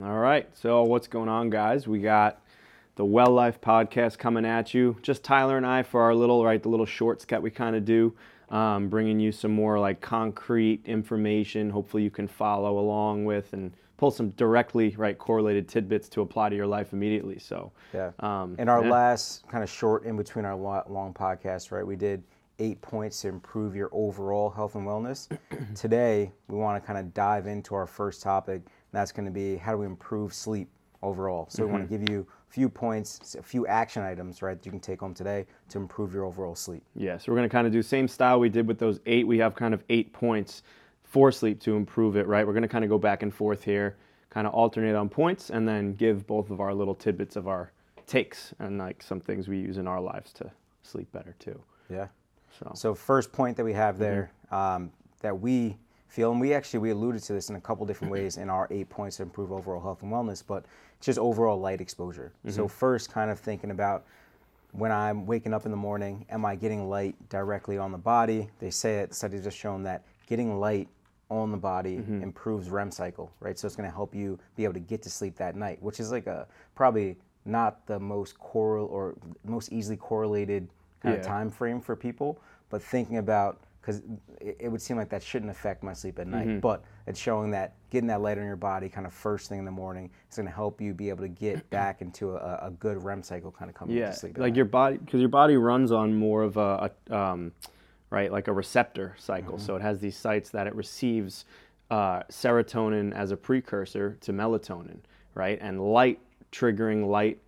All right. So, what's going on, guys? We got the Well Life podcast coming at you. Just Tyler and I for our little, right, the little shorts that we kind of do, um, bringing you some more like concrete information. Hopefully, you can follow along with and pull some directly, right, correlated tidbits to apply to your life immediately. So, Yeah. um, In our yeah. last kind of short in between our long podcast, right, we did eight points to improve your overall health and wellness. Today, we want to kind of dive into our first topic, and that's going to be how do we improve sleep overall. So, we want Mm-hmm. to give you a few points, a few action items, right, that you can take home today to improve your overall sleep. Yeah, so we're going to kind of do same style we did with those eight. We have kind of eight points for sleep to improve it, right? We're going to kind of go back and forth here, kind of alternate on points, and then give both of our little tidbits of our takes and like some things we use in our lives to sleep better too. Yeah. So, So first point that we have Mm-hmm. there um, that we feel, and we actually we alluded to this in a couple different ways in our eight points to improve overall health and wellness, but just overall light exposure. So Mm-hmm. first, kind of thinking about when I'm waking up in the morning, am I getting light directly on the body? They say it. Studies have shown that getting light on the body Mm-hmm. improves REM cycle, right? So it's going to help you be able to get to sleep that night, which is like a probably not the most correl or most easily correlated kind Yeah. of time frame for people, but thinking about because it, it would seem like that shouldn't affect my sleep at night, Mm-hmm. but it's showing that getting that light on your body kind of first thing in the morning is going to help you be able to get back into a, a good REM cycle kind of coming yeah, to sleep. like night. your body, because your body runs on more of a, a um, right, like a receptor cycle. Mm-hmm. So it has these sites that it receives uh, serotonin as a precursor to melatonin, right? And light triggering light,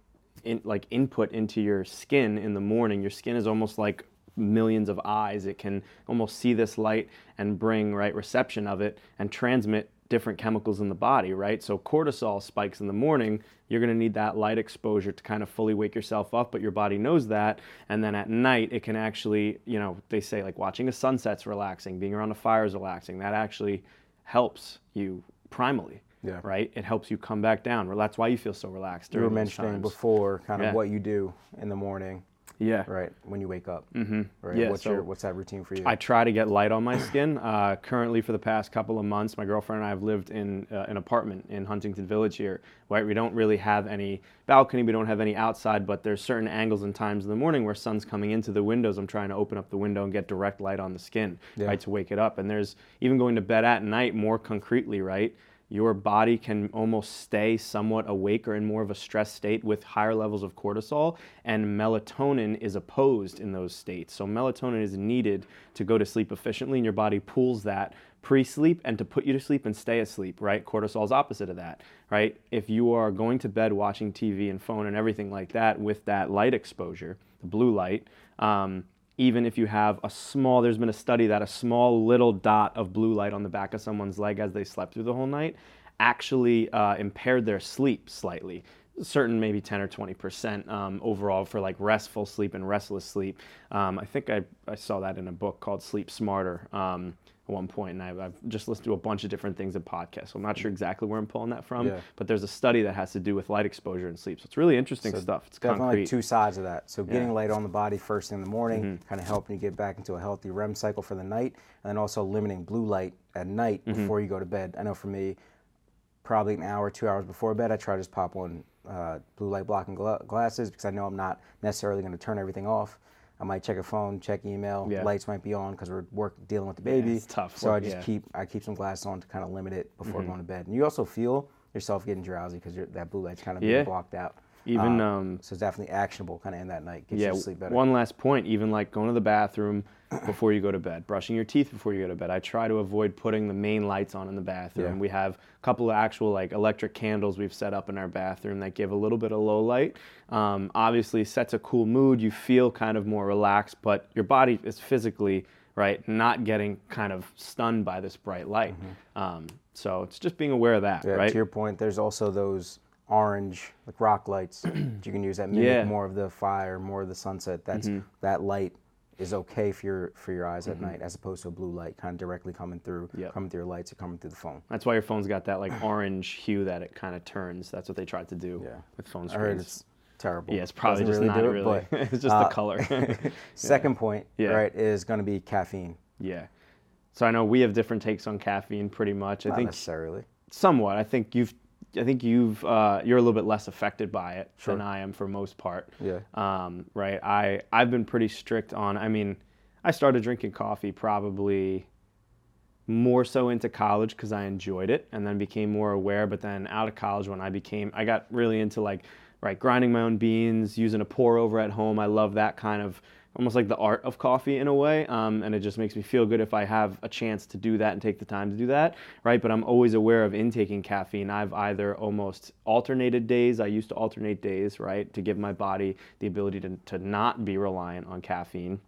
in, like input into your skin in the morning. Your skin is almost like millions of eyes. It can almost see this light and bring right reception of it and transmit different chemicals in the body, right? So cortisol spikes in the morning, you're going to need that light exposure to kind of fully wake yourself up, but your body knows that. And then at night, it can actually, you know, they say like watching a sunset's relaxing, being around a fire is relaxing. That actually helps you primally. Yeah. Right? It helps you come back down. Well, That's why you feel so relaxed. you were mentioning before kind of Yeah. what you do in the morning, Yeah. right? When you wake up, mm-hmm. right? Yeah, what's so your what's that routine for you? I try to get light on my skin. Uh, currently, for the past couple of months, my girlfriend and I have lived in uh, an apartment in Huntington Village here. Right, we don't really have any balcony, we don't have any outside, but there's certain angles and times in the morning where sun's coming into the windows. I'm trying to open up the window and get direct light on the skin, Yeah. right, to wake it up. And there's even going to bed at night more concretely, right. Your body can almost stay somewhat awake or in more of a stress state with higher levels of cortisol, and melatonin is opposed in those states. So, melatonin is needed to go to sleep efficiently, and your body pulls that pre sleep and to put you to sleep and stay asleep, right? Cortisol is opposite of that, right? If you are going to bed watching TV and phone and everything like that with that light exposure, the blue light, um, even if you have a small, there's been a study that a small little dot of blue light on the back of someone's leg as they slept through the whole night actually uh, impaired their sleep slightly. Certain maybe 10 or 20 percent um, overall for like restful sleep and restless sleep. Um, I think I, I saw that in a book called Sleep Smarter um, at one point, and I've, I've just listened to a bunch of different things in podcasts. So I'm not sure exactly where I'm pulling that from, Yeah. but there's a study that has to do with light exposure and sleep. So it's really interesting So stuff. It's Definitely concrete. two sides of that. So getting Yeah. light on the body first thing in the morning, Mm-hmm. kind of helping you get back into a healthy REM cycle for the night, and then also limiting blue light at night Mm-hmm. before you go to bed. I know for me, probably an hour, two hours before bed, I try to just pop on uh, blue light blocking gla- glasses because I know I'm not necessarily going to turn everything off. I might check a phone, check email. Yeah. Lights might be on because we're work dealing with the baby. it's tough So I just yeah. keep I keep some glasses on to kind of limit it before Mm-hmm. going to bed. And you also feel yourself getting drowsy because that blue light's kind of Yeah. being blocked out. Even Uh, um, so it's definitely actionable kind of in that night. Gets yeah, you to sleep better. one last point, even like going to the bathroom before you go to bed, brushing your teeth before you go to bed. I try to avoid putting the main lights on in the bathroom. Yeah. We have a couple of actual like electric candles we've set up in our bathroom that give a little bit of low light. Um, obviously sets a cool mood. You feel kind of more relaxed, but your body is physically right not getting kind of stunned by this bright light. Um, so it's just being aware of that, Mm-hmm. yeah, right? To your point, there's also those orange like rock lights that you can use that mimic Yeah. more of the fire, more of the sunset. That's that light is okay for your for your eyes at night as opposed to a blue light kind of directly coming through Yep. coming through your lights or coming through the phone. That's why your phone's got that like orange hue that it kind of turns. That's what they tried to do Yeah. with phone I screens. heard it's terrible. yeah, it's probably Doesn't just not do it, really. it's just uh, the color. Second point, Yeah. right, is going to be caffeine. yeah. So I know we have different takes on caffeine, pretty much. I Not think necessarily. somewhat. I think you've I think you've uh, you're a little bit less affected by it Sure. than I am for most part. Yeah. Um, right. I I've been pretty strict on. I mean, I started drinking coffee probably more so into college because I enjoyed it, and then became more aware. But then out of college, when I became, I got really into like right grinding my own beans, using a pour over at home. I love that kind of almost like the art of coffee in a way, um, and it just makes me feel good if I have a chance to do that and take the time to do that, right? But I'm always aware of intaking caffeine. I've either almost alternated days. I used to alternate days, right, to give my body the ability to, to not be reliant on caffeine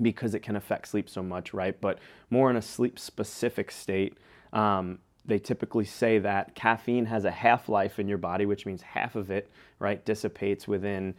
because it can affect sleep so much, right? But more in a sleep specific state. Um, they typically say that caffeine has a half life in your body, which means half of it, right, dissipates within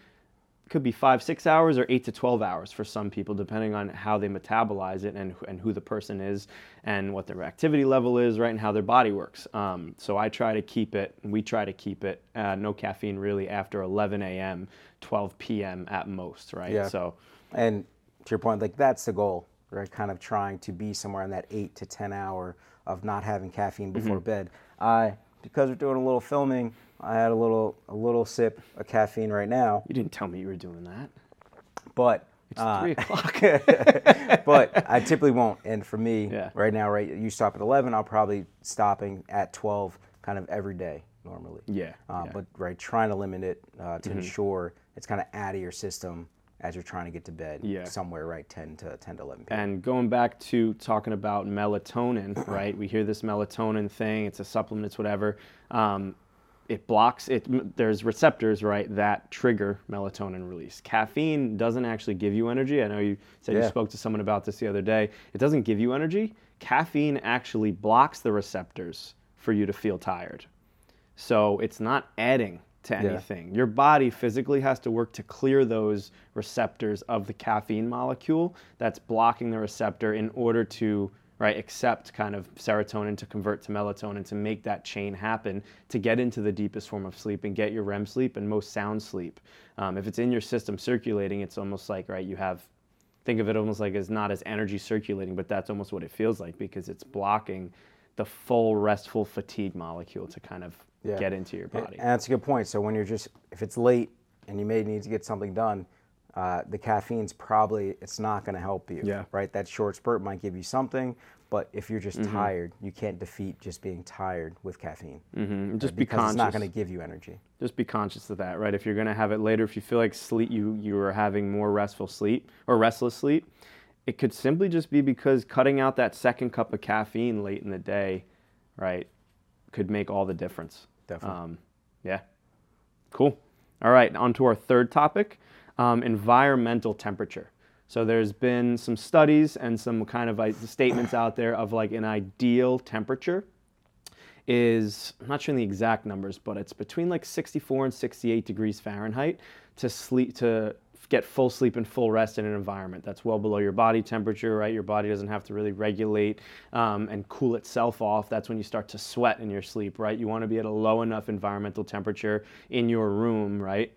could be five, six hours or eight to 12 hours for some people, depending on how they metabolize it and, and who the person is and what their activity level is, right, and how their body works. Um, so I try to keep it, we try to keep it, uh, no caffeine really after 11 a.m., 12 p.m. at most, right? Yeah. So, And to your point, like that's the goal, right? Kind of trying to be somewhere in that eight to ten hour of not having caffeine before Mm-hmm. bed. I because we're doing a little filming, I had a little a little sip of caffeine right now, you didn't tell me you were doing that. but It's uh, three o'clock. but I typically won't. And for me, Yeah. right now, right, you stop at 11, I'll probably stopping at 12 kind of every day normally. Yeah, Uh, yeah. Mm-hmm. But right, trying to limit it uh, to ensure it's kind of out of your system as you're trying to get to bed. Yeah. Somewhere right 10 to 10 to 11 p.m. And going back to talking about melatonin, right? We hear this melatonin thing. It's a supplement. It's whatever. Um, it blocks it. There's receptors, right, that trigger melatonin release. Caffeine doesn't actually give you energy. I know you said you spoke to someone about this the other day. It doesn't give you energy. Caffeine actually blocks the receptors for you to feel tired. So it's not adding to Yeah. anything. Your body physically has to work to clear those receptors of the caffeine molecule that's blocking the receptor in order to right accept kind of serotonin to convert to melatonin to make that chain happen to get into the deepest form of sleep and get your REM sleep and most sound sleep. Um, if it's in your system circulating, it's almost like right you have think of it almost like it's not as energy circulating, but that's almost what it feels like because it's blocking the full restful fatigue molecule to kind of Yeah. get into your body. And that's a good point. So when you're just, if it's late and you may need to get something done, uh, the caffeine's probably, it's not going to help you. Yeah. Right? That short spurt might give you something, but if you're just Mm-hmm. tired, you can't defeat just being tired with caffeine. Mhm. Just be because conscious. it's not going to give you energy. Just be conscious of that, right? If you're gonna have it later, if you feel like sleep, you you are having more restful sleep or restless sleep, it could simply just be because cutting out that second cup of caffeine late in the day, right, could make all the difference. Definitely. Um, yeah. Cool. All right, on to our third topic um, environmental temperature. So there's been some studies and some kind of like, statements out there of like an ideal temperature is I'm not sure the exact numbers, but it's between like 64 and 68 degrees Fahrenheit to sleep to get full sleep and full rest in an environment that's well below your body temperature. Right, your body doesn't have to really regulate um, and cool itself off. That's when you start to sweat in your sleep. Right, you want to be at a low enough environmental temperature in your room. Right,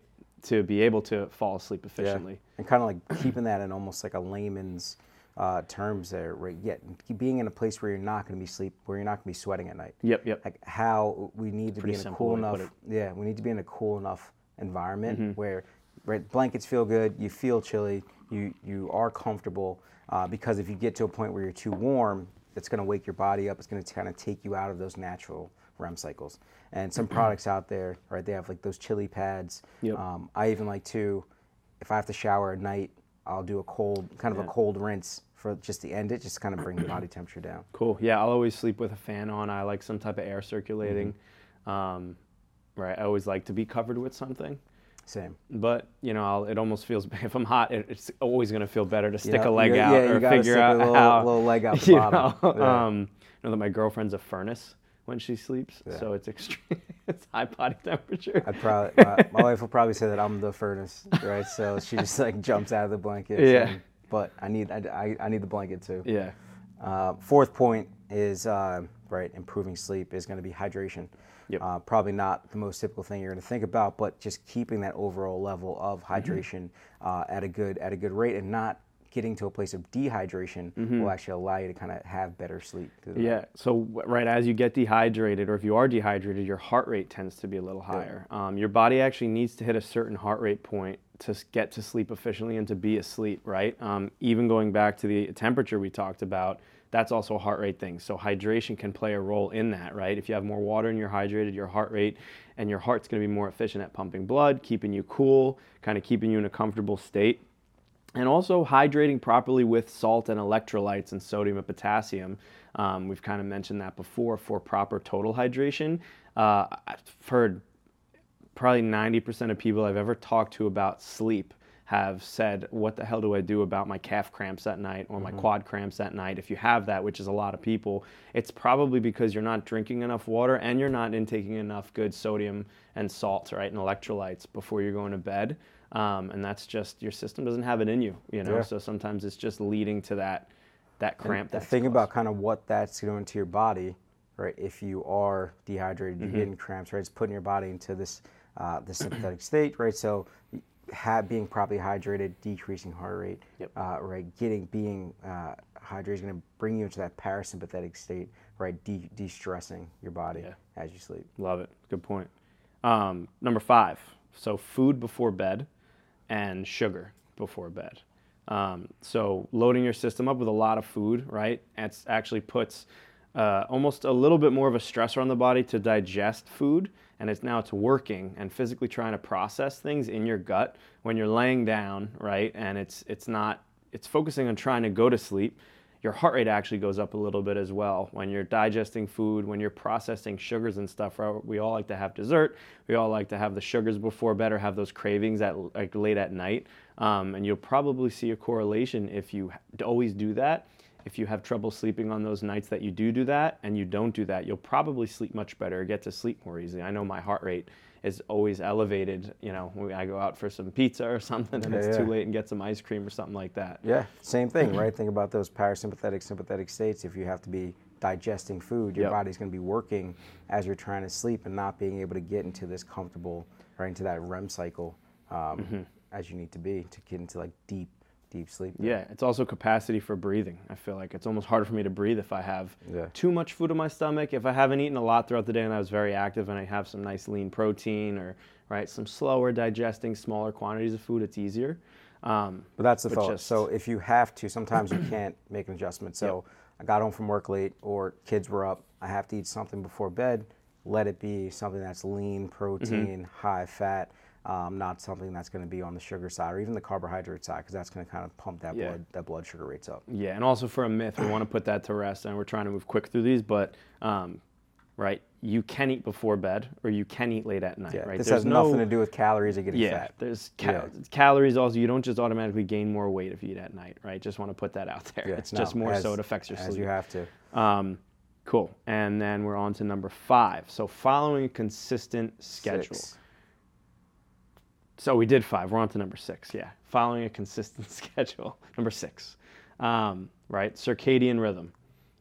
to be able to fall asleep efficiently. And kind of like keeping that in almost like a layman's uh, terms there, right? Yet being in a place where you're not going to be sleep, where you're not going to be sweating at night. Yep, yep. like how we need to Pretty be in a cool way to put enough yeah we need to be in a cool enough environment Mm-hmm. where right, blankets feel good you feel chilly you you are comfortable uh, because if you get to a point where you're too warm it's going to wake your body up it's going to kind of take you out of those natural REM cycles and some products out there right they have like those chili pads Yep. um, I even like to if I have to shower at night I'll do a cold kind of a cold rinse for just to end it just kind of bring the body temperature down Cool. Yeah, I'll always sleep with a fan on. I like some type of air circulating. Mm-hmm. Um, right. I always like to be covered with something. same But you know, I'll, it almost feels if I'm hot, it, it's always going to feel better to stick Yeah, a leg you- out yeah, you or figure stick a little- how little leg out the you bottom. Know, Yeah. um, you know that my girlfriend's a furnace when she sleeps, so it's extreme. it's high body temperature. I'd probably my, my wife will probably say that I'm the furnace, right? So she just like jumps out of the blanket. Yeah. and- but I need I, I, I need the blanket too. yeah. Uh, fourth point is uh, right improving sleep is going to be hydration. Yep. Uh, probably not the most typical thing you're going to think about, but just keeping that overall level of Mm-hmm. hydration uh, at a good at a good rate and not getting to a place of dehydration will actually allow you to kind of have better sleep. through the night. Yeah. So right as you get dehydrated, or if you are dehydrated, your heart rate tends to be a little higher. Um, your body actually needs to hit a certain heart rate point to get to sleep efficiently and to be asleep. Right. Um, even going back to the temperature we talked about, that's also a heart rate thing. So hydration can play a role in that. Right. If you have more water and you're hydrated, your heart rate and your heart's going to be more efficient at pumping blood, keeping you cool, kind of keeping you in a comfortable state and also hydrating properly with salt and electrolytes and sodium and potassium. Um, we've kind of mentioned that before for proper total hydration. Uh, I've heard probably 90% of people I've ever talked to about sleep have said, What the hell do I do about my calf cramps at night or my quad cramps at night? If you have that, which is a lot of people, it's probably because you're not drinking enough water and you're not intaking enough good sodium and salt, right, and electrolytes before you're going to bed. Um, and that's just your system doesn't have it in you, you know. Yeah. So sometimes it's just leading to that that cramp. The that's thing caused. about kind of what that's doing to your body, right? If you are dehydrated, Mm-hmm. you're getting cramps, right? It's putting your body into this uh, this sympathetic state, right? So, have, being properly hydrated, decreasing heart rate, Yep. uh, right? Getting being uh, hydrated is going to bring you into that parasympathetic state, right? De- de-stressing your body Yeah. as you sleep. Love it. Good point. Um, number five. So food before bed and sugar before bed. Um, so loading your system up with a lot of food, right? It's actually puts uh, almost a little bit more of a stressor on the body to digest food, and it's now it's working and physically trying to process things in your gut when you're laying down, right? And it's it's not it's focusing on trying to go to sleep. Your heart rate actually goes up a little bit as well. When you're digesting food when you're processing sugars and stuff right? we all like to have dessert. We all like to have the sugars before bed or have those cravings at like late at night. Um, and you'll probably see a correlation if you always do that if you have trouble sleeping on those nights that you do do that and you don't do that you'll probably sleep much better get to sleep more easily i know my heart rate is always elevated you know when i go out for some pizza or something and Yeah, it's too late and get some ice cream or something like that Yeah, same thing, right? Think about those parasympathetic, sympathetic states. If you have to be digesting food, your Yep. body's going to be working as you're trying to sleep and not being able to get into this comfortable, right into that REM cycle um, Mm-hmm. as you need to be to get into like deep, deep sleep. Yeah, it's also capacity for breathing. I feel like it's almost harder for me to breathe if I have Yeah. too much food in my stomach. If I haven't eaten a lot throughout the day and I was very active and I have some nice lean protein or right some slower digesting smaller quantities of food, it's easier. Um, But that's the But thought. just- So if you have to, sometimes you can't make an adjustment. So I got home from work late, or kids were up. I have to eat something before bed. Let it be something that's lean, protein, high fat, um, not something that's going to be on the sugar side or even the carbohydrate side, because that's going to kind of pump that Yeah. blood that blood sugar rates up. yeah, and also for a myth, we want to put that to rest, and we're trying to move quick through these, but um, right, you can eat before bed or you can eat late at night. Yeah, right, this There's has no, nothing to do with calories or getting Yeah, fat. there's ca- Yeah. calories also. You don't just automatically gain more weight if you eat at night, right? Just want to put that out there. Yeah, it's no, just more so it affects your as sleep. you have to. Um, cool. And then we're on to number five. So following a consistent schedule. Six. So we did five. We're on to number six. Yeah, following a consistent schedule. Number six, um, right? Circadian rhythm,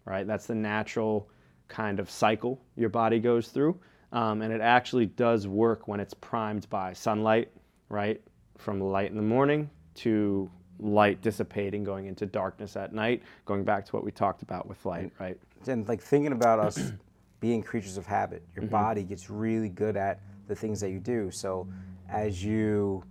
right? That's the natural kind of cycle your body goes through, um, and it actually does work when it's primed by sunlight, right? From light in the morning to light dissipating, going into darkness at night. Going back to what we talked about with light, right? and like thinking about us being creatures of habit your Mm-hmm. body gets really good at the things that you do so as you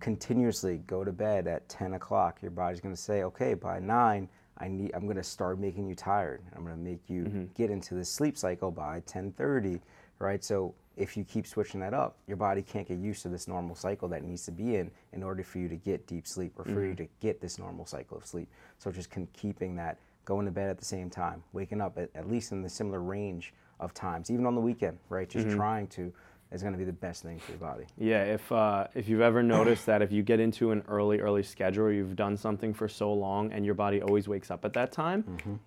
continuously go to bed at 10 o'clock your body's going to say okay by 9 i need i'm going to start making you tired i'm going to make you Mm-hmm. get into the sleep cycle by 10.30 right so if you keep switching that up your body can't get used to this normal cycle that needs to be in in order for you to get deep sleep or for Mm-hmm. you to get this normal cycle of sleep so just con- keeping that going to bed at the same time waking up at, at least in the similar range of times even on the weekend right just Mm-hmm. trying to is going to be the best thing for your body Yeah, if uh, if you've ever noticed that if you get into an early early schedule, you've done something for so long, and your body always wakes up at that time,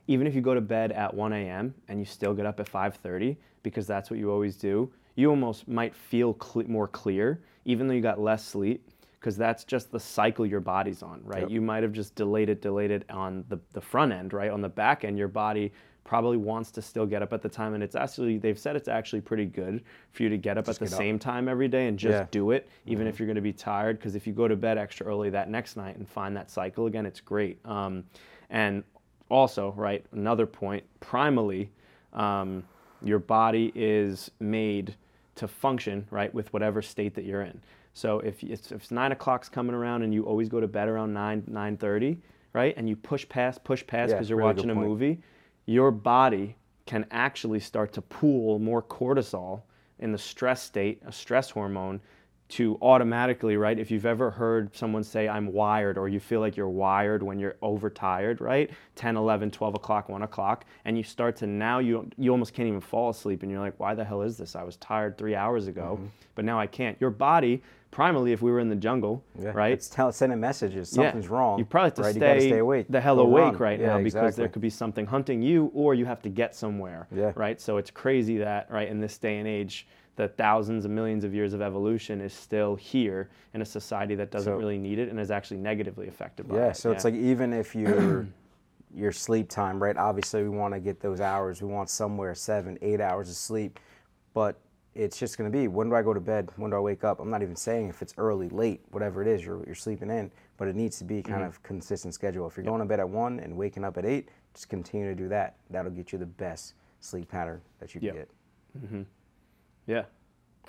even if you go to bed at 1 a.m. and you still get up at 5:30 because that's what you always do, you almost might feel cle more clear, even though you got less sleep, because that's just the cycle your body's on, right? Yep. You might have just delayed it, delayed it on the the front end, right? On the back end, your body probably wants to still get up at the time and it's actually they've said it's actually pretty good for you to get up Just at the get up. same time every day and just Yeah. do it even if you're going to be tired because if you go to bed extra early that next night and find that cycle again it's great um, and also right another point primally um, your body is made to function right with whatever state that you're in so if it's, if it's nine o'clock's coming around and you always go to bed around 9 9.30 right and you push past push past Yeah, because you're really watching a movie your body can actually start to pool more cortisol in the stress state a stress hormone to automatically, right? If you've ever heard someone say, I'm wired, or you feel like you're wired when you're overtired, right? 10, 11, 12 o'clock, 1 o'clock, and you start to now, you, you almost can't even fall asleep, and you're like, why the hell is this? I was tired three hours ago, mm-hmm. but now I can't. Your body, primarily, if we were in the jungle, Yeah. right? It's tell, sending messages. Yeah. Something's wrong. You probably have to right? stay, stay awake. the hell Go awake run. right Yeah, now because there could be something hunting you, or you have to get somewhere. Yeah. Right. So it's crazy that right in this day and age, the thousands and millions of years of evolution is still here in a society that doesn't So- really need it and is actually negatively affected by it. Yeah, it. so it's like even if your your sleep time, right? Obviously, we want to get those hours. We want somewhere seven, eight hours of sleep, but it's just going to be when do I go to bed? When do I wake up? I'm not even saying if it's early, late, whatever it is you're, you're sleeping in, but it needs to be Mm-hmm. kind of consistent schedule. If you're going to bed at one and waking up at eight, just continue to do that. That'll get you the best sleep pattern that you can Yep. get. yeah.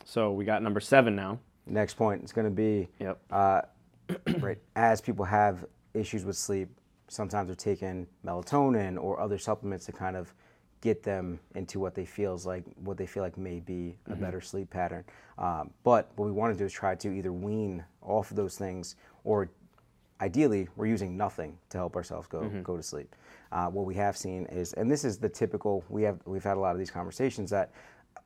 So we got number seven now. Next point is going to be Yep. uh, right as people have issues with sleep sometimes they're taking melatonin or other supplements to kind of get them into what they feels like what they feel like may be a better sleep pattern. Um, but what we want to do is try to either wean off of those things or ideally we're using nothing to help ourselves go go to sleep. Uh, what we have seen is and this is the typical we have we've had a lot of these conversations that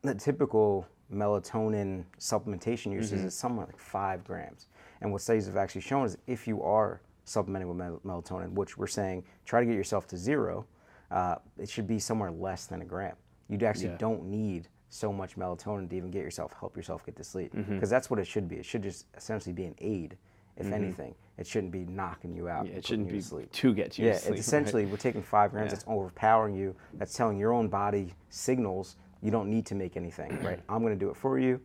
the typical melatonin supplementation use is somewhere like five grams. And what studies have actually shown is if you are supplementing with mel- melatonin which we're saying try to get yourself to zero uh, it should be somewhere less than a gram you actually Yeah. don't need so much melatonin to even get yourself help yourself get to sleep because Mm-hmm. that's what it should be it should just essentially be an aid if anything it shouldn't be knocking you out Yeah, it shouldn't be to sleep to get you yeah, to sleep. it's essentially we're taking five grams. Yeah. That's overpowering you. That's telling your own body signals you don't need to make anything. Right? I'm going to do it for you.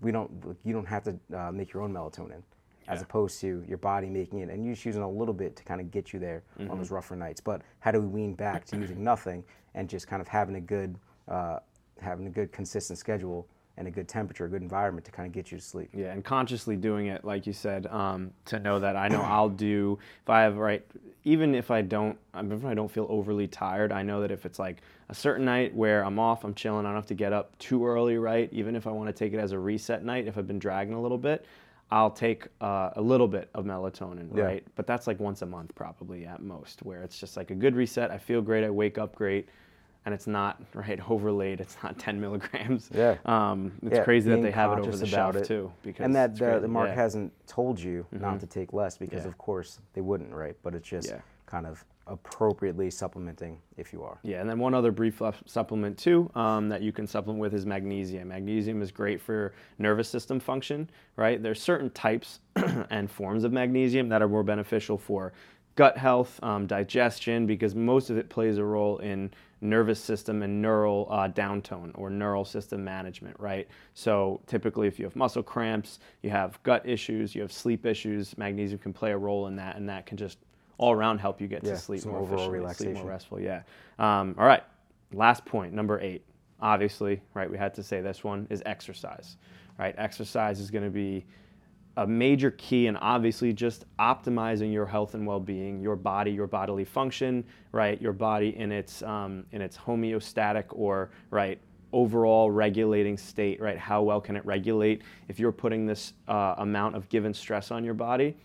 We don't. You don't have to uh, make your own melatonin, as Yeah. opposed to your body making it and you just using a little bit to kind of get you there Mm-hmm. on those rougher nights. But how do we wean back to using nothing and just kind of having a good, uh, having a good consistent schedule and a good temperature, a good environment to kind of get you to sleep? Yeah, and consciously doing it, like you said, um, to know that I know I'll do if I have right, even if I don't, I mean, if I don't feel overly tired, I know that if it's like a certain night where I'm off, I'm chilling, I don't have to get up too early, right? Even if I want to take it as a reset night, if I've been dragging a little bit, I'll take uh, a little bit of melatonin, Yeah. right? But that's like once a month, probably at most, where it's just like a good reset. I feel great, I wake up great. And it's not right overlaid. It's not 10 milligrams. Yeah. Um, it's Yeah, crazy that they have it over the about shelf it. too. Because and that the, the mark Yeah. hasn't told you not to take less because of course they wouldn't right but it's just. Kind of appropriately supplementing if you are Yeah, and then one other brief supplement too um, that you can supplement with is magnesium. Magnesium is great for nervous system function, right? There's certain types and forms of magnesium that are more beneficial for gut health, um, digestion, because most of it plays a role in nervous system and neural uh, downtone or neural system management, right? So typically, if you have muscle cramps, you have gut issues, you have sleep issues, magnesium can play a role in that, and that can just all around help you get Yeah, to sleep more efficiently, sleep more restful. Yeah. Um, all right. Last point, number eight. Obviously, right? We had to say this one is exercise. Right? Exercise is going to be a major key and obviously just optimizing your health and well-being your body your bodily function right your body in its um, in its homeostatic or right overall regulating state right how well can it regulate if you're putting this uh, amount of given stress on your body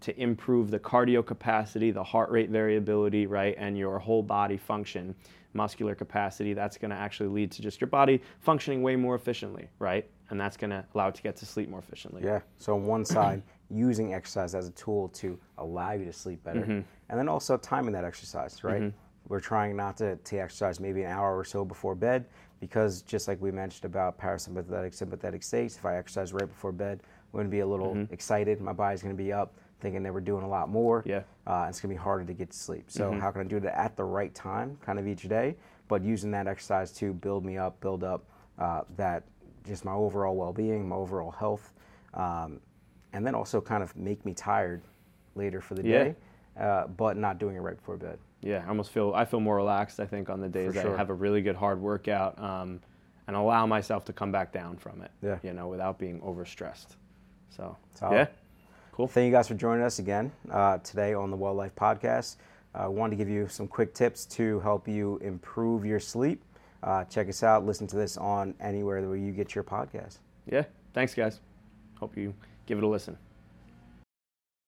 to improve the cardio capacity the heart rate variability right and your whole body function muscular capacity that's going to actually lead to just your body functioning way more efficiently right? And that's going to allow it to get to sleep more efficiently. Yeah. So on one side using exercise as a tool to allow you to sleep better. Mm-hmm. and then also timing that exercise right? We're trying not to take exercise maybe an hour or so before bed because just like we mentioned about parasympathetic sympathetic states if i exercise right before bed i'm going to be a little excited. My body's going to be up thinking that we're doing a lot more. Yeah. uh, it's going to be harder to get to sleep. So Mm-hmm. how can I do that at the right time, kind of each day? but using that exercise to build me up, build up uh, that just my overall well-being, my overall health, um, and then also kind of make me tired later for the Yeah. day, uh, but not doing it right before bed. Yeah, I almost feel I feel more relaxed. I think on the days that sure. I have a really good hard workout, um, and allow myself to come back down from it. Yeah. You know, without being overstressed. So Solid. yeah, cool. Thank you guys for joining us again uh, today on the Well Life Podcast. I uh, wanted to give you some quick tips to help you improve your sleep. Uh, check us out. Listen to this on anywhere where you get your podcast. Yeah, thanks guys. Hope you give it a listen.